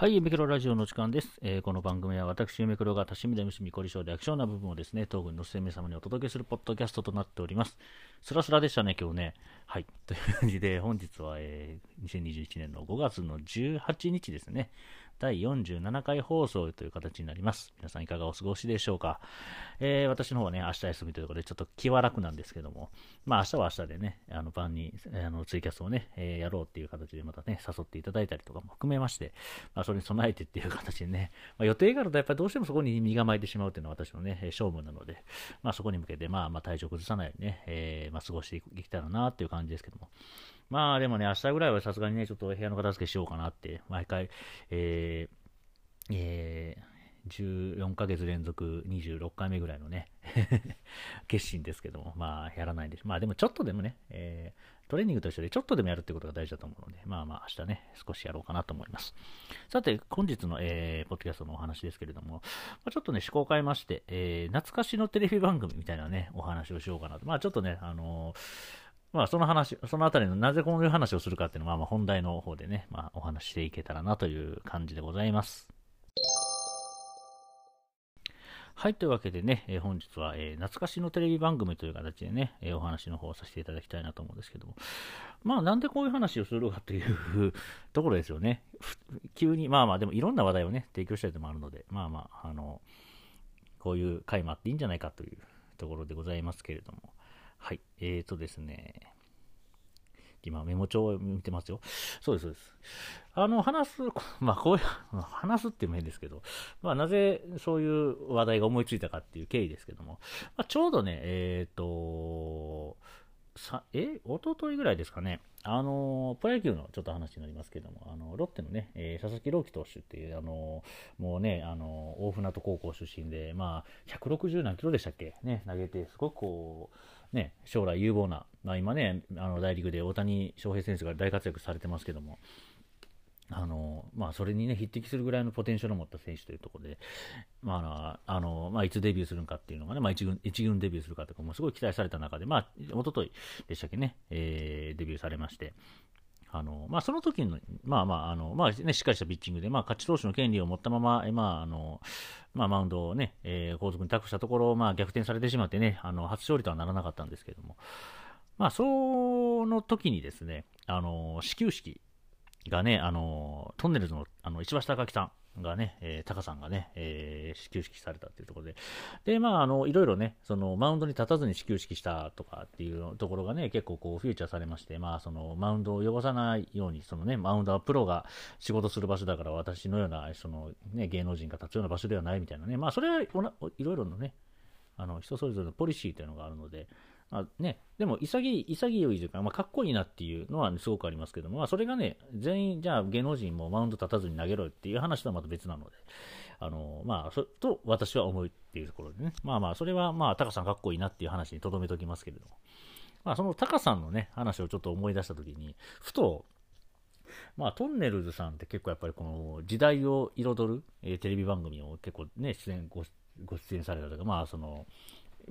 はい、ゆめくろラジオの時間です。えー、この番組は私、ゆめくろが多趣味で虫みこり症でアクションな部分をですね、東軍の生命様にお届けするポッドキャストとなっております。スラスラでしたね、今日ね。はい。という感じで、本日は、えー、2021年の5月の18日ですね。第47回放送という形になります。皆さんいかがお過ごしでしょうか？えー、私の方はね、明日休みということで、ちょっと気は楽なんですけども、まあ明日は明日でね、あの晩にあのツイキャスをね、えー、やろうっていう形でまたね、誘っていただいたりとかも含めまして、まあそれに備えてっていう形でね、まあ、予定があるとやっぱりどうしてもそこに身構えてしまうっていうのは私のね、勝負なので、まあそこに向けて、まあまあ体調崩さないようにね、えー、まあ過ごしていけたらなっていう感じですけども、まあでもね、明日ぐらいはさすがにね、ちょっと部屋の片付けしようかなって、毎回、えー、えー、14ヶ月連続26回目ぐらいのね 決心ですけども、まあ、やらないんです。まあ、でもちょっとでもね、えー、トレーニングと一緒でちょっとでもやるってことが大事だと思うので、まあまあ、明日ね、少しやろうかなと思います。さて、本日の、えー、ポッドキャストのお話ですけれども、まあ、ちょっとね、思考を変えまして、えー、懐かしのテレビ番組みたいなね、お話をしようかなと。まあ、ちょっとね、あのーまあ、その話、そのあたりのなぜこういう話をするかっていうのは、まあ、本題の方でね、まあ、お話していけたらなという感じでございます。はい、というわけでね、えー、本日は、えー、懐かしのテレビ番組という形でね、えー、お話の方をさせていただきたいなと思うんですけども、まあ、なんでこういう話をするかという ところですよね。急に、まあまあ、でもいろんな話題をね、提供したいでもあるので、まあまあ、あの、こういう回もあっていいんじゃないかというところでございますけれども、はい、えーとですね、今メモ帳を見てますよ。そうです、そうです。あの、話す、まあ、こういう、話すっていう面ですけど、まあ、なぜそういう話題が思いついたかっていう経緯ですけども、まあ、ちょうどね、えっ、ー、と、さえ、おとといぐらいですかね、あの、プロ野球のちょっと話になりますけども、あの、ロッテのね、えー、佐々木朗希投手っていう、あの、もうね、あの、大船渡高校出身で、まあ、160何キロでしたっけ？ね、投げて、すごくこう、ね、将来有望な、まあ、今ね、あの大リーグで大谷翔平選手が大活躍されてますけども、あのまあ、それに、ね、匹敵するぐらいのポテンシャルを持った選手というところで、まああのまあ、いつデビューするのかっていうのがね、まあ、1, 軍1軍デビューするかとかもすごい期待された中で、まあ一昨日でしたっけね、えー、デビューされまして、あのまあ、その時の、まあまああのまあね、しっかりしたピッチングで、まあ、勝ち投手の権利を持ったまま、えまああのまあ、マウンドをね、えー、後続に託したところ、まあ、逆転されてしまってね、あの初勝利とはならなかったんですけども、まあ、その時にですね、あの始球式がね、あの、トンネルズの、あの、石橋貴樹さんがね、えー、タカさんがね、えー、始球式されたっていうところで、で、まあ、あの、いろいろね、その、マウンドに立たずに始球式したとかっていうところがね、結構こう、フューチャーされまして、まあ、その、マウンドを汚さないように、そのね、マウンドはプロが仕事する場所だから、私のような、その、ね、芸能人が立つような場所ではないみたいなね、まあ、それはいろいろのね、あの、人それぞれのポリシーというのがあるので、あね、でも潔い、潔いというか、まあ、かっこいいなっていうのは、ね、すごくありますけども、まあ、それがね、全員、じゃあ芸能人もマウンド立たずに投げろっていう話とはまた別なので、あの、まあ、そと私は思うっていうところでね、まあまあ、それはまあ、タカさんかっこいいなっていう話にとどめておきますけれども、まあ、そのタカさんのね、話をちょっと思い出したときに、ふと、まあ、トンネルズさんって結構やっぱりこの時代を彩る、えー、テレビ番組を結構ね、出演ご、ご出演されたとか、まあ、その、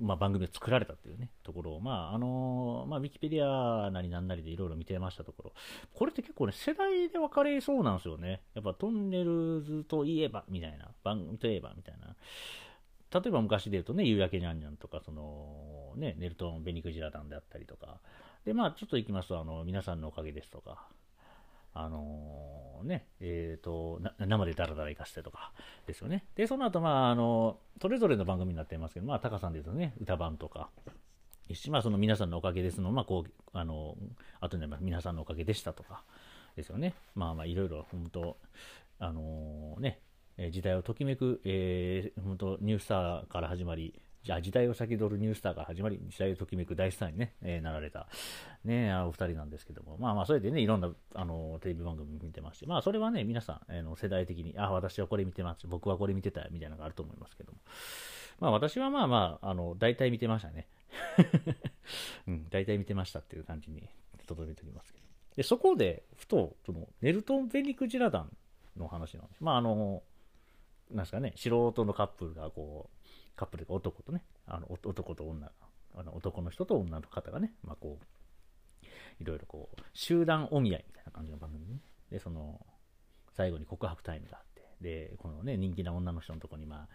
まあ、番組を作られたっていうね、ところを、まあ、あのまあ、ウィキペディアなりなんなりでいろいろ見てましたところ、これって結構ね、世代で分かれそうなんですよね。やっぱトンネルズといえば、みたいな、番組といえば、みたいな。例えば昔で言うとね、夕焼けにゃんにゃんとか、その、ね、ネルトン・ベニクジラダンであったりとか、で、まあ、ちょっと行きますと、あの、皆さんのおかげですとか、あのー、ね、えっ、ー、と、生でダラダラ行かせてとかですよね。で、その後、まあ、あの、それぞれの番組になってますけど、まあ、タカさんで言うとね、歌番とか、まあ、その皆さんのおかげですの、まあ、こう、あの、後に皆さんのおかげでしたとか、ですよね。まあまあ、いろいろ、本当あのー、ね、時代をときめく、えー、本当ニュースターから始まり、じゃあ時代を先取るニュースターが始まり、時代をときめく大スターにね、えー、なられた、ね、お二人なんですけども、まあまあ、それでね、いろんな、あの、テレビ番組見てまして、まあ、それはね、皆さん、あの世代的に、あ、私はこれ見てます、僕はこれ見てた、みたいなのがあると思いますけども、まあ、私はまあまあ、あの、大体見てましたね。うん、大体見てましたっていう感じに、届けておきますけど。で、そこで、ふと、その、ネルトン・ベニクジラダンの話なんです。まあ、あの、なんですかね、素人のカップルがこう、カップルが男とね、あの男と女、あの男の人と女の方がね、まあ、こう、いろいろこう、集団お見合いみたいな感じの番組ね。で、その、最後に告白タイムがあって、で、このね、人気な女の人のとこに、まあ、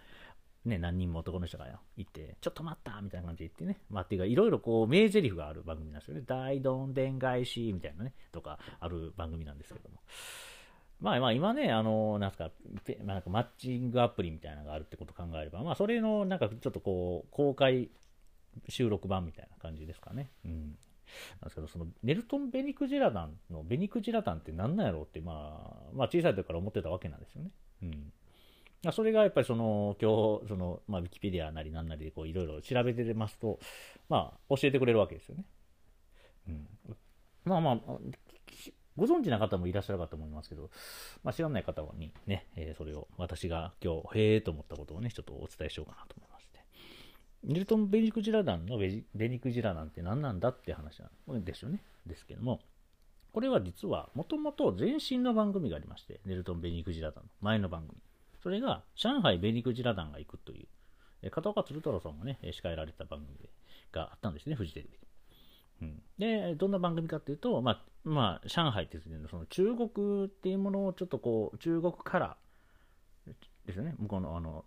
ね、何人も男の人が行って、ちょっと待ったみたいな感じで言ってね、まあ、っていうか、いろいろこう、名台詞がある番組なんですよね。大どんでん返しみたいなね、とか、ある番組なんですけども。まあまあ今ね、あの、なんすか、まあ、なんかマッチングアプリみたいなのがあるってことを考えれば、まあそれのなんかちょっとこう、公開収録版みたいな感じですかね。うん。なんですけど、そのネルトン・ベニクジラダンのベニクジラダンって何なんやろうって、まあ、まあ小さい時から思ってたわけなんですよね。うん。それがやっぱりその、今日、その、まあ、ウィキペディアなりなんなりでこういろいろ調べてますと、まあ、教えてくれるわけですよね。うん。まあまあ、ご存知な方もいらっしゃるかと思いますけど、まあ、知らない方にね、えー、それを私が今日、へえと思ったことをね、ちょっとお伝えしようかなと思いまして。ニルトン・ベニクジラ団のベニクジラ団って何なんだって話なんですよね。ですけども、これは実は、もともと前身の番組がありまして、ネルトン・ベニクジラ団の前の番組。それが、上海ベニクジラ団が行くという、片岡鶴太郎さんがね、司会られた番組があったんですね、フジテレビで。うん、で、どんな番組かっていうと、まあ、まあ、上海っていうのその中国っていうものをちょっとこう、中国からですね、向こうのあの、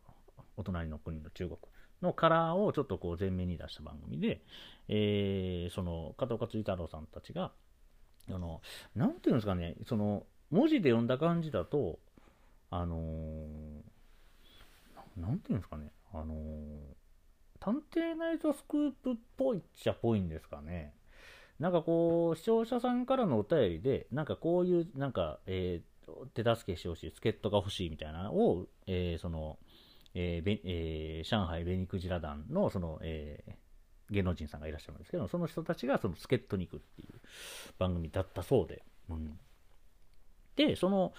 お隣の国の中国のカラーをちょっとこう前面に出した番組で、えー、その片岡鶴太郎さんたちが、あの、なんていうんですかね、その、文字で読んだ感じだと、あのー、なんていうんですかね、あのー、探偵ナイトスクープっぽいっちゃぽいんですかね。なんかこう、視聴者さんからのお便りで、なんかこういう、なんか、えー、手助けしてほしい、助っ人が欲しいみたいなのを、えー、その、えーえー、上海ベニクジラ団の、その、えー、芸能人さんがいらっしゃるんですけど、その人たちがその助っ人に行くっていう番組だったそうで、うん、で、その、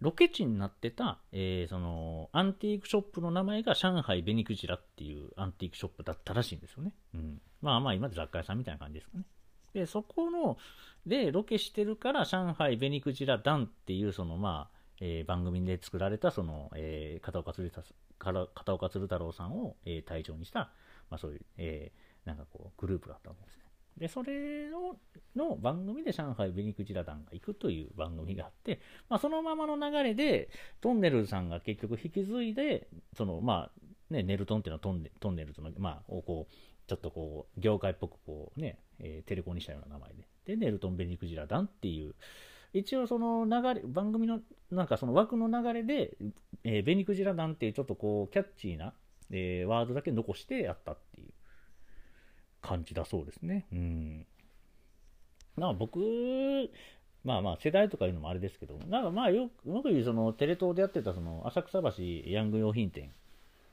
ロケ地になってた、えー、その、アンティークショップの名前が上海ベニクジラっていうアンティークショップだったらしいんですよね。うん。まあまあ今で雑貨屋さんみたいな感じですかね。で、そこの、で、ロケしてるから、上海ベニクジラダンっていう、その、まあ、えー、番組で作られた、その、えー、片岡鶴片岡鶴太郎さんを、えー、隊長にした、まあそういう、えー、なんかこう、グループだったんですね。で、それのの番組で上海ベニクジラ団が行くという番組があって、まあ、そのままの流れで、トンネルさんが結局引き継いで、その、まあ、ね、ネルトンっていうのはトンネトンネルズの、まあ、こう、ちょっとこう、業界っぽくこうね、えー、テレコにしたような名前で。で、ネルトン・ベニクジラ団っていう、一応その流れ、番組の、なんかその枠の流れで、えー、ベニクジラ団っていうちょっとこう、キャッチーな、えー、ワードだけ残してやったっていう感じだそうですね。うん。まあ僕、まあまあ世代とかいうのもあれですけど、なんかまあよく言うそのテレ東でやってたその浅草橋ヤング用品店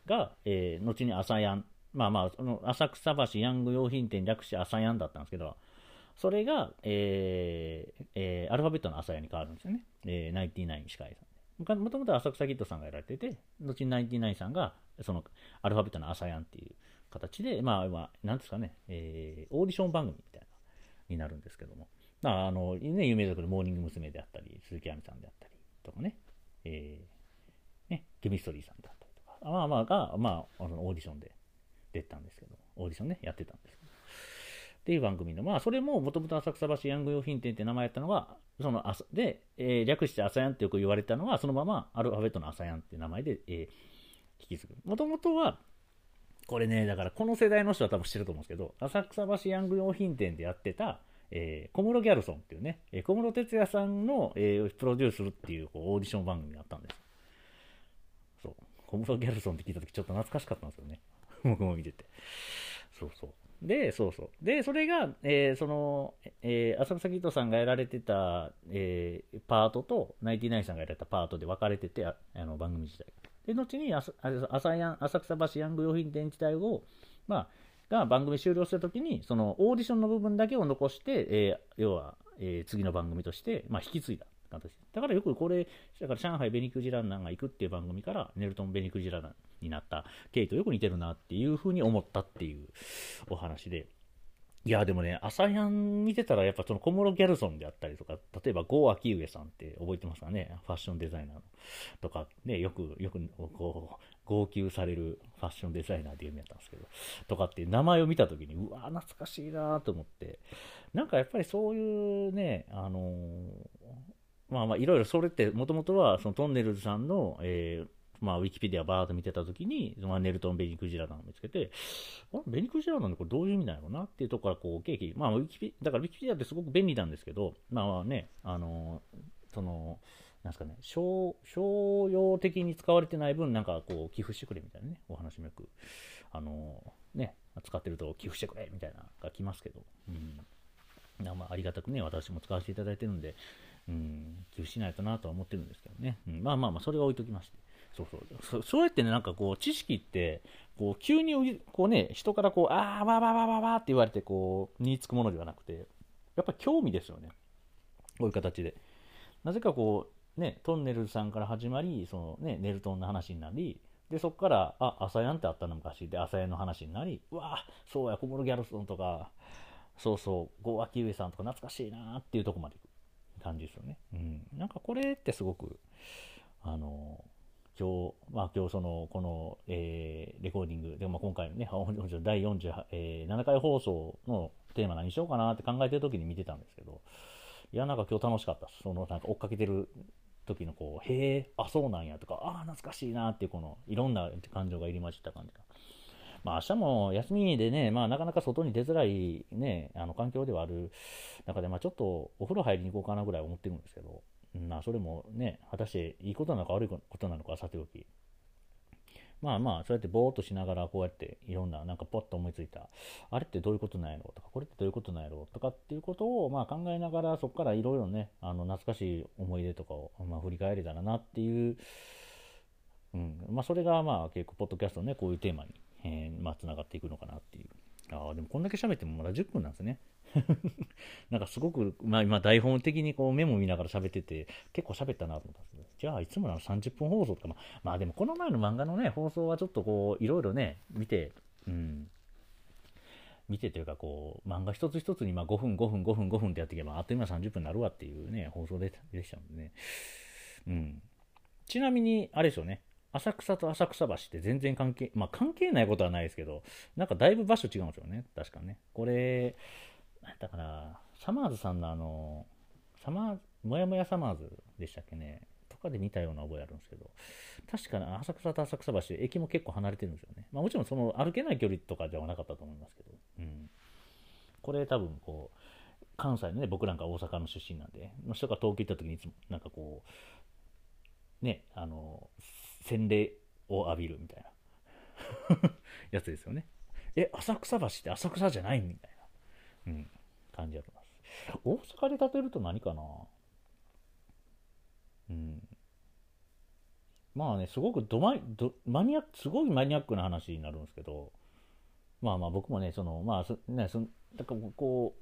が、えー、後に朝ヤン、まあまあ、その浅草橋ヤング用品店略して朝ヤンだったんですけど、それが、えーえー、アルファベットの朝ヤンに変わるんですよね。えー、ナインティナイン司会さん。もともと浅草キッドさんがやられてて、後にナインティナインさんが、そのアルファベットの ASAYAN っていう形で、まあ、まあ、なんですかね、えー、オーディション番組みたいな、になるんですけども。まあ、あの、ね、有名だけど、モーニング娘。であったり、鈴木亜美さんであったりとかね、えー、ね、 CHEMISTRY さんであったり、まあまあが、まあ、あのオーディションで出たんですけど、オーディションね、やってたんですけど。っていう番組の、まあ、それももともと浅草橋ヤング用品店って名前やったのが、その朝で、えー、略して朝ヤンってよく言われたのは、そのままアルファベットの ASAYAN って名前で、えー、引き継ぐ。もともとは、これね、だからこの世代の人は多分知ってると思うんですけど、浅草橋ヤング用品店でやってた、えー、小室ギャルソンっていうね、えー、小室哲哉さんの、えー、プロデュースするっていうこうオーディション番組があったんです。そう。小室ギャルソンって聞いたときちょっと懐かしかったんですよね。僕も見てて。そうそう。で、そうそう。で、それが、えー、その、えー、浅草キッドさんがやられてた、えー、パートと、ナインティナインさんがやられたパートで分かれてて、あの、番組自体。で、後に浅浅浅草橋ヤング用品店自体を、まあ、が番組終了したときに、そのオーディションの部分だけを残して、えー、要は、えー、次の番組として、まあ、引き継いだ。形だからよくこれ、だから上海ベニクジランナーが行くっていう番組からネルトン・ベニクジランナーになった経緯とよく似てるなっていうふうに思ったっていうお話で。いや、でもね、朝やん見てたら、やっぱその小室ギャルソンであったりとか、例えば郷秋上さんって覚えてますかね、ファッションデザイナーの。とか、ね、よく、よく、こう、号泣されるファッションデザイナーで有名だったんですけど、とかって名前を見たときに、うわ、懐かしいなと思って、なんかやっぱりそういうね、あのーまあまあ、いろいろそれって、もともとは、そのトンネルズさんの、えー、まあ、ウィキペディアバーっと見てたときに、まあ、ネルトン・ベニクジラ団を見つけて、あベニクジラ団ってこれどういう意味なのなっていうところからこう、ケーキ、まあ、ウィキペだからウィキペディアってすごく便利なんですけど、まあね、あの、その、なんですかね、商商用的に使われてない分、なんかこう、寄付してくれみたいなね、お話もよく、あの、ね、使ってると寄付してくれみたいなのが来ますけど、うん。まあ、ありがたくね、私も使わせていただいてるんで、うん、寄付しないとなとは思ってるんですけどね。うん、まあまあまあ、それは置いときまして。そうそう。そうやってね、なんかこう、知識って、こう、急に、こうね、人からこう、あー、わわわわわって言われて、こう、身につくものではなくて、やっぱ興味ですよね。こういう形で。なぜかこう、ね、トンネルズさんから始まり、そのね、ネルトンの話になり、で、そこから、あ、朝やんってあったの昔で、朝やんの話になり、うわそうや、小室ギャルソンとか、そうそう、ゴーアキウエさんとか懐かしいなっていうとこまで感じですよね。うん。なんかこれってすごく、あの、今日、まあ今日その、この、えー、レコーディング、でも今回のね、第47、えー、回放送のテーマ何しようかなって考えてる時に見てたんですけど、いや、なんか今日楽しかった。その、なんか追っかけてる時のこう、へえ、あ、そうなんやとか、ああ、懐かしいなっていう、この、いろんな感情が入り混じった感じが。まあ明日も休みでね、まあなかなか外に出づらいね、あの環境ではある中で、まあちょっとお風呂入りに行こうかなぐらい思ってるんですけど、まあそれもね、果たしていいことなのか悪いことなのかさておき、まあまあ、そうやってぼーっとしながら、こうやっていろんな、なんかポッと思いついた、あれってどういうことなんやろとか、これってどういうことなんやろとかっていうことを、まあ考えながら、そこからいろいろね、あの、懐かしい思い出とかを、まあ振り返れたらなっていう、うん、まあそれがまあ結構、ポッドキャストね、こういうテーマに、えー、まあ繋がっていくのかなっていう。ああ、でもこんだけ喋ってもまだ10分なんですね。なんかすごく、まあ今台本的にこうメモ見ながら喋ってて、結構喋ったなと思ったんですけど、じゃあいつもの30分放送とか、まあ、でもこの前の漫画のね、放送はちょっとこう、いろいろね、見て、うん、見てというかこう、漫画一つ一つにまあ5分、5分、5分、5分ってやっていけば、あっという間30分になるわっていうね、放送ででしたのでね。うん。ちなみに、あれですよね。浅草と浅草橋って全然関係、まあ関係ないことはないですけど、なんかだいぶ場所違うんですよね。確かね。これ、だから、サマーズさんのあの、サマーズ、もやもやサマーズでしたっけね。とかで見たような覚えあるんですけど、確かに浅草と浅草橋、駅も結構離れてるんですよね。まあもちろんその歩けない距離とかではなかったと思いますけど、うん。これ多分こう、関西のね、僕なんか大阪の出身なんで、の人が東京行った時にいつもなんかこう、ね、あの、洗礼を浴びるみたいな やつですよね。え、浅草橋って浅草じゃないみたいな、うん、感じだと思います。大阪で例えると何かなうん。まあね、すごくドマドマニアすごいマニアックな話になるんですけど、まあまあ僕もね、その、まあ、そね、そだからこ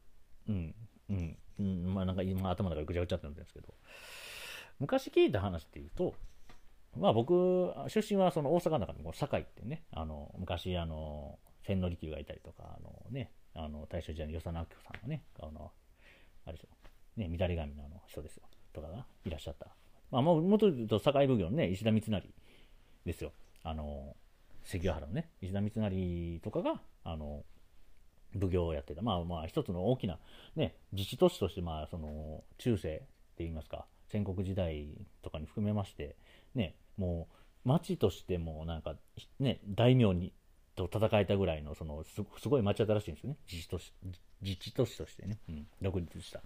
う、うん、うん、うん、まあなんか今頭の中ぐちゃぐちゃってなってるんですけど、昔聞いた話っていうと、まあ僕、出身はその大阪の中の堺ってね、あの、昔あの、千利休がいたりとか、あのね、あの、大正時代の与謝野明子さんがね、あの、あれでしょ、ね、乱れ髪のあの人ですよ、とかがいらっしゃった。まあ、もっと言うと、堺奉行のね、石田三成ですよ。あの、関ヶ原のね、石田三成とかが、あの、奉行をやってた。まあまあ、一つの大きな、ね、自治都市として、まあ、その、中世って言いますか、戦国時代とかに含めまして、ね、もう、町としても、なんか、ね、大名に、と戦えたぐらいの、そのす、ごい町だったらしいんですよね。自治都市、自治都市としてね、うん、独立した。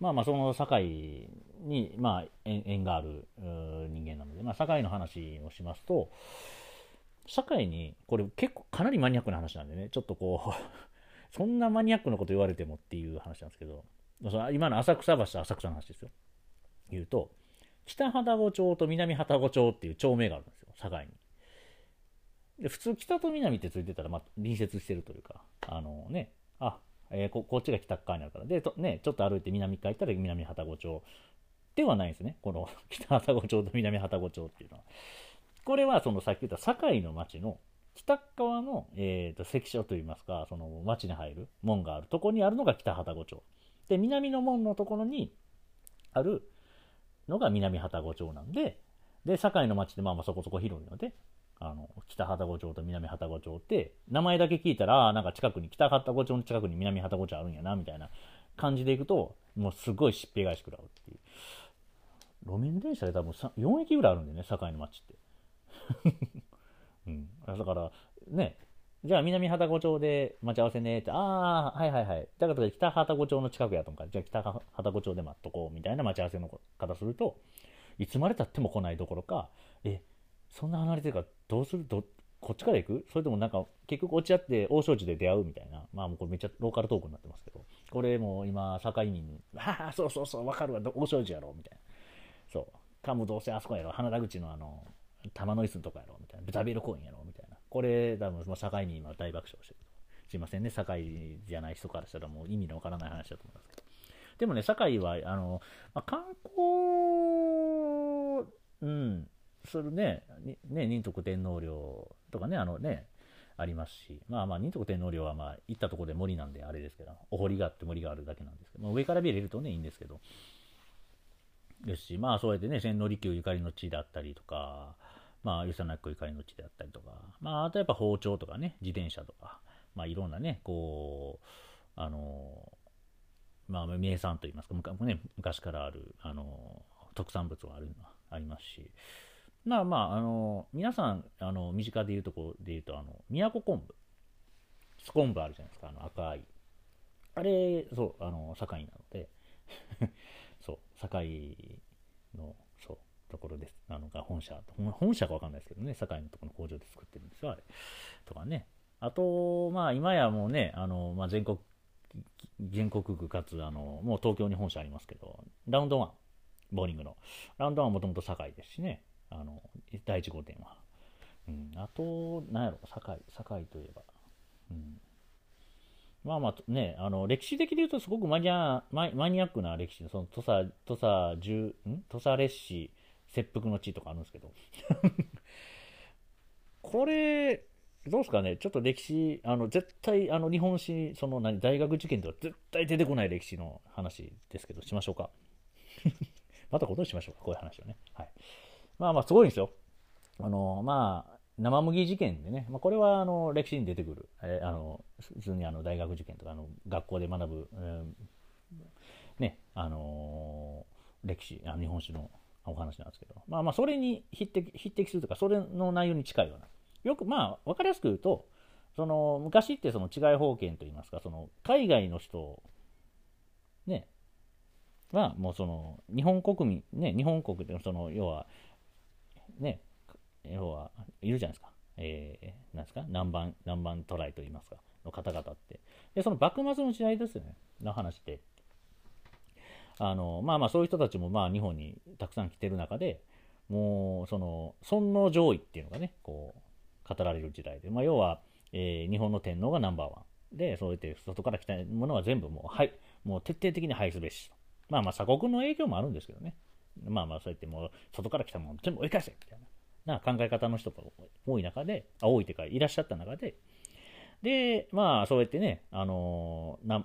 まあまあ、その堺に、まあ、縁がある人間なので、まあ、堺の話をしますと、堺に、これ結構かなりマニアックな話なんでね、ちょっとこう そんなマニアックなこと言われてもっていう話なんですけど、今の浅草橋と浅草の話ですよ。言うと、北旅籠町と南旅籠町っていう町名があるんですよ、堺に。で普通、北と南ってついてたら、まあ、隣接してるというか、あのね、あ、えー、ここっちが北側になるから。で、とね、ちょっと歩いて南側行ったら南旅籠町ではないんですね。この 北旅籠町と南旅籠町っていうのは。これはそのさっき言った堺の町の北側の、えーと、関所といいますか、その町に入る門があるところにあるのが北旅籠町。で、南の門のところにあるのが南旅籠町なんで、で、堺の町ってまあまあそこそこ広いので、あの、北旅籠町と南旅籠町って、名前だけ聞いたら、なんか近くに、北旅籠町の近くに南旅籠町あるんやな、みたいな感じでいくと、もうすごいしっぺ返し食らうっていう。路面電車で多分4駅ぐらいあるんでね、堺の町って。うん。だから、ね、じゃあ南畑子町で待ち合わせねって、ああ、はいはいはい。だから北畑子町の近くやとか、じゃあ北畑子町で待っとこうみたいな待ち合わせの方すると、いつまでたっても来ないどころか、え、そんな離れてるからどうする？どこっちから行く？それともなんか結局落ち合って大正寺で出会うみたいな。まあもうこれめっちゃローカルトークになってますけど。これもう今、境民に、はあ、そうそうそう、わかるわ、大正寺やろ、みたいな。そう。かもどうせあそこやろ、花田口のあの、玉の椅子のとこやろ、みたいな。豚ビール公園やろ、これ、多分、もう境民今大爆笑してる。すいませんね、堺じゃない人からしたらもう意味のわからない話だと思いますけど。でもね、堺は、あの、まあ、観光、うん、するね、ね、仁徳天皇陵とかね、あのね、ありますし、まあまあ、仁徳天皇陵はまあ、行ったところで森なんであれですけど、お堀があって森があるだけなんですけど、まあ、上から見れるとね、いいんですけど、ですし、まあそうやってね、千利休ゆかりの地だったりとか、まあ、与謝野子ゆかりの地であったりとか、まあ、あとやっぱ包丁とかね、自転車とか、まあいろんなね、こう、あの、まあ名産といいますか、ね、昔からある、あの、特産物があるありますし、まあまあ、あの、皆さん、あの、身近で言うとこで言うと、あの、宮古昆布。ス昆布あるじゃないですか、あの、赤い。あれ、そう、あの、堺なので、そう、堺の、ところです。あの、が本社、本社かわかんないですけどね、堺のところの工場で作ってるんですよ、あれ。とかね。あと、まあ、今やもうね、あの、まあ、全国、全国区かつ、あの、もう東京に本社ありますけど、ラウンドワン、ボーリングの。ラウンドワンはもともと堺ですしね。あの、第1号店は。うん、あと、なんやろ、堺、堺といえば。うん。まあまあね、あの、歴史的で言うとすごくマニア、ママニアックな歴史の、その土佐、土佐十、ん？土佐列史、切腹の地とかあるんですけど。これ、どうですかね、ちょっと歴史、あの絶対、あの日本史、その何大学受験では絶対出てこない歴史の話ですけど、しましょうか？またことにしましょうか、こういう話をね。はい。まあまあ、すごいんですよ。あの、まあ、生麦事件でね、まあ、これはあの歴史に出てくる、えー、あの普通にあの大学受験とかあの学校で学ぶ、えー、ね、あのー、歴史あ日本史のお話なんですけど、まあまあ、それに匹敵匹敵するとか、それの内容に近いような。よく、まあ、わかりやすく言うと、その昔ってその違い法権といいますか、その海外の人、ね、はもうその日本国民、ね、日本国でその要はね、要は、いるじゃないですか。えー、なんですか？南蛮、南蛮トライと言いますか、の方々って。で、その幕末の時代ですよね、の話で。あの、まあまあ、そういう人たちも、まあ、日本にたくさん来てる中で、もう、その、尊皇攘夷っていうのがね、こう、語られる時代で、まあ、要は、えー、日本の天皇がナンバーワン。で、そうやって外から来たものは全部もう、はい、もう徹底的に廃すべし。まあまあ、鎖国の影響もあるんですけどね。まあまあ、そうやってもう、外から来たもの全部追い返せみたいなな考え方の人が多い中で、あ、多いっていうか、いらっしゃった中で、で、まあ、そうやってね、あのな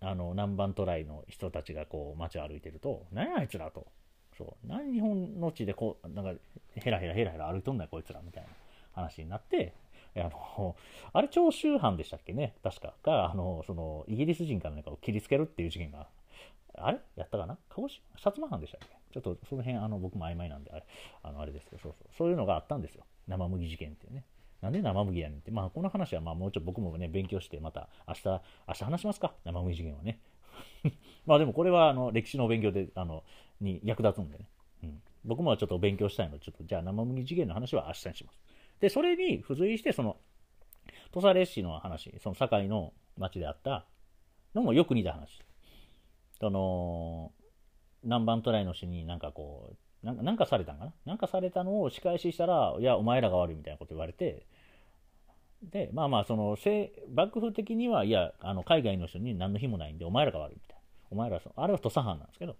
あの南蛮トライの人たちがこう街を歩いてると、何やあいつらと。そう、何日本の地でこう、なんか、ヘラヘラヘラヘラ歩いとんねんこいつらみたいな話になって、あの、あれ長州藩でしたっけね？確か。が、あの、その、イギリス人かなんかを切りつけるっていう事件が、あれ？やったかな？鹿児島？薩摩藩でしたっけ？ちょっとその辺、あの、僕も曖昧なんで、あれ、あの、あれですけど、そうそう。そういうのがあったんですよ。生麦事件っていうね。なんで生麦やねんって。まあ、この話は、まあ、もうちょっと僕もね、勉強して、また、明日、明日話しますか生麦事件はね。まあ、でもこれは、あの、歴史の勉強で、あの、に役立つんでね。うん。僕もちょっと勉強したいので、ちょっと、じゃあ生麦事件の話は明日にします。で、それに付随して、その、土佐列市の話、その堺の町であったのもよく似た話。その、南蛮トライの人になんかこう、なんかなんかされたんかななんかされたのを仕返ししたら、いや、お前らが悪いみたいなこと言われて、で、まあまあ、その、幕府的には、いや、あの海外の人に何の日もないんで、お前らが悪いみたいな。お前らそ、あれは土佐藩なんですけど、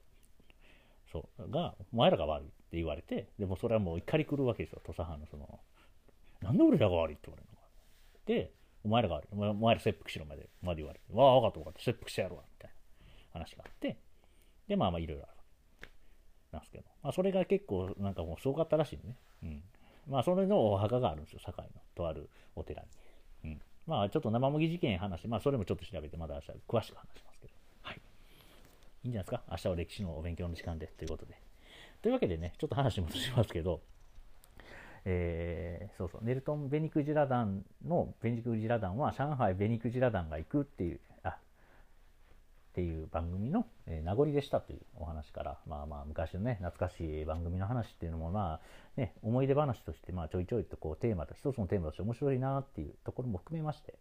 そう、が、お前らが悪いって言われて、でもそれはもう怒り狂うわけですよ、土佐藩のその、なんで俺らが悪いって言われるのか。で、お前らが悪い。お前ら切腹しろまで、まで言われて、わあ、分かった分かった、切腹してやるわ、みたいな話があって、で、まあまあいろいろある。なんですけど。まあそれが結構なんかもうすごかったらしいね。うん。まあそれのお墓があるんですよ、堺の。とあるお寺に。うん。まあちょっと生麦事件話、まあそれもちょっと調べてまだ明日詳しく話しますけど。はい。いいんじゃないですか？明日は歴史のお勉強の時間でということで。というわけでね、ちょっと話戻しますけど、えー、そうそう、ネルトン・ベニクジラ団のベニクジラ団は上海ベニクジラ団が行くっていう、っていう番組の、えー、名残でしたというお話から、まあまあ昔のね、懐かしい番組の話っていうのもまあ、ね、思い出話としてまあちょいちょいとこうテーマと一つのテーマとして面白いなっていうところも含めまして、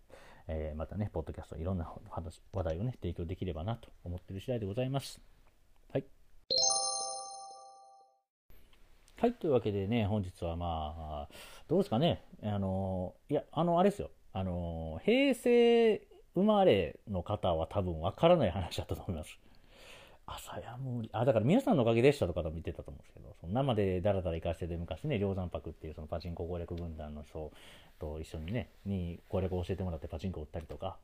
えー、またね、ポッドキャストいろんな話話題をね、提供できればなと思ってる次第でございます。はい。はい、というわけでね、本日はまあ、どうですかね、あの、いや、あの、あれですよ、あの、平成生まれの方は多分わからない話だったと思います。朝や無理。あ、だから皆さんのおかげでしたとかも見てたと思うんですけど、その生でだらだら行かせて昔ね、梁山泊っていうそのパチンコ攻略軍団の人と一緒にね、に攻略を教えてもらってパチンコ売ったりとか、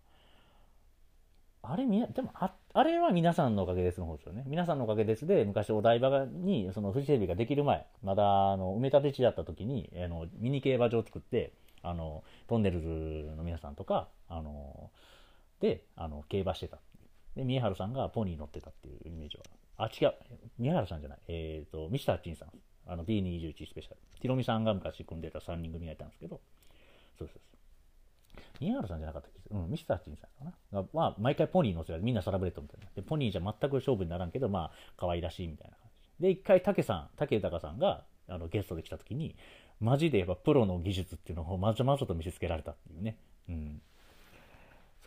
あれみでもあ、あれは皆さんのおかげですの方ですよね。皆さんのおかげですで、昔お台場に、そのフジテレビができる前、まだ、あの、埋め立て地だった時に、あの、ミニ競馬場を作って、あの、トンネルズの皆さんとか、あの、で、あの、競馬してた。で、宮原さんがポニー乗ってたっていうイメージは。あ、違う。宮原さんじゃない。えっ、ー、と、ミスターチンさん。あの、B21 スペシャル。ヒロミさんが昔組んでた3人組がいたんですけど、そうです。宮原さんじゃなかったっけうん、ミスターチンさんかな。がまあ、毎回ポニー乗せられみんなサラブレッドみたいな。で、ポニーじゃ全く勝負にならんけど、まあ、可愛らしいみたいな感じ。で、一回、竹さん、竹豊さんが、あの、ゲストで来た時に、マジでやっぱプロの技術っていうのをまざまざと見せつけられたっていうね。うん。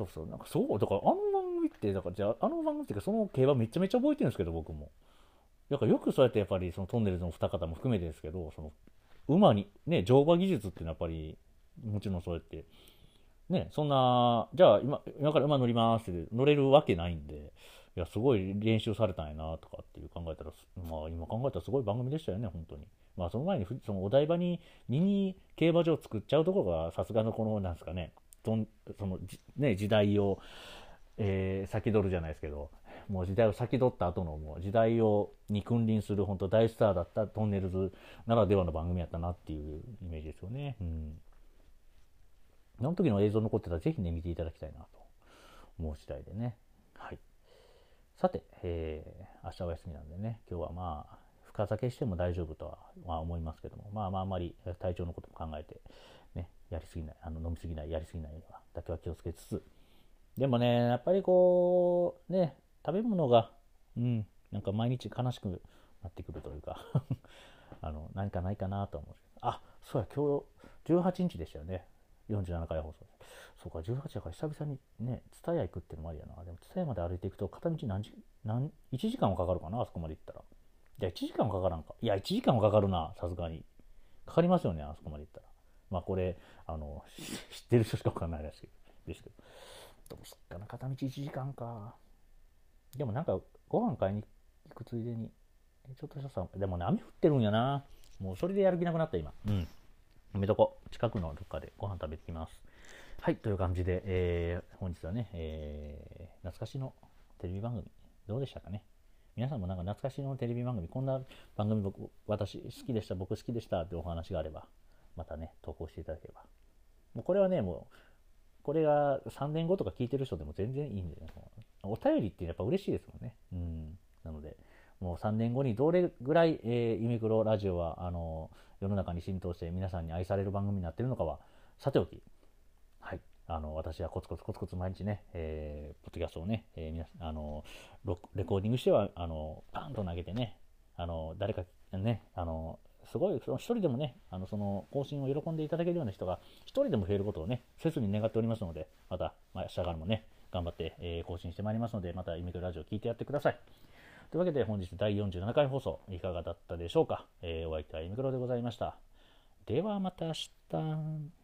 そうそう、なんかそう、だからあの番組って、だからじゃあ、あの番組っていうか、その競馬めちゃめちゃ覚えてるんですけど、僕も。だからよくそうやってやっぱり、そのトンネルズの二方も含めてですけど、その、馬に、ね、乗馬技術っていうのはやっぱり、もちろんそうやって、ね、そんな、じゃあ今、今から馬乗りますって乗れるわけないんで、いや、すごい練習されたんやなとかっていう考えたら、まあ今考えたらすごい番組でしたよね、本当に。まあその前に、そのお台場にミニ競馬場作っちゃうところが、さすがのこの、なんですかね、その、ね、時代を、えー、先取るじゃないですけど、もう時代を先取った後のもう時代をに君臨する本当大スターだったトンネルズならではの番組やったなっていうイメージですよね。うん。あの時の映像残ってたらぜひね、見ていただきたいなと思う次第でね。はい。さて、えー、明日お休みなんでね、今日はまあ、深酒しても大丈夫とは、思いますけども、まあまああんまり体調のことも考えて、やりすぎない、あの飲みすぎない、やりすぎないようには、だけは気をつけつつ、でもね、やっぱりこう、ね、食べ物が、うん、なんか毎日悲しくなってくるというか あの、何かないかなと思う。あ、そうや、今日18日でしたよね。47回放送そうか、18だから久々にね、蔦屋行くっていうのもありやな。でも蔦屋まで歩いていくと片道何時、何、1時間はかかるかな、あそこまで行ったら。じゃあ1時間はかからんか。いや、1時間はかかるな、さすがに。かかりますよね、あそこまで行ったら。まあこれ、あの、知ってる人しかわかんないらしいですけど。どうすっかな、片道1時間か。でもなんか、ご飯買いに行くついでに、ちょっとしたさ、でもね、雨降ってるんやな。もうそれでやる気なくなった、今。うん。めとこ、近くのどっかでご飯食べてきます。はい、という感じで、えー、本日はね、えー、懐かしのテレビ番組、どうでしたかね。皆さんもなんか懐かしのテレビ番組、こんな番組僕、私好きでした、僕好きでしたってお話があれば、またね、投稿していただければ。もうこれはね、もう、これが3年後とか聞いてる人でも全然いいんで、ね、お便りってやっぱ嬉しいですもんね。うん。なので、もう3年後にどれぐらい、えー、ユニクロラジオは、あの、世の中に浸透して皆さんに愛される番組になってるのかは、さておき、はい。あの、私はコツコツコツコツ毎日ね、えー、ポッドキャストをね、えー、皆あの、レコーディングしては、あの、パンと投げてね、あの、誰か、ね、あの、すごい、その一人でもね、あの、その更新を喜んでいただけるような人が一人でも増えることをね、せずに願っておりますので、また、まあ、明日からもね、頑張って、えー、更新してまいりますので、また、イメクラジオ聞いてやってください。というわけで本日第47回放送いかがだったでしょうか、えー、お相手はイメクロでございました。ではまた明日。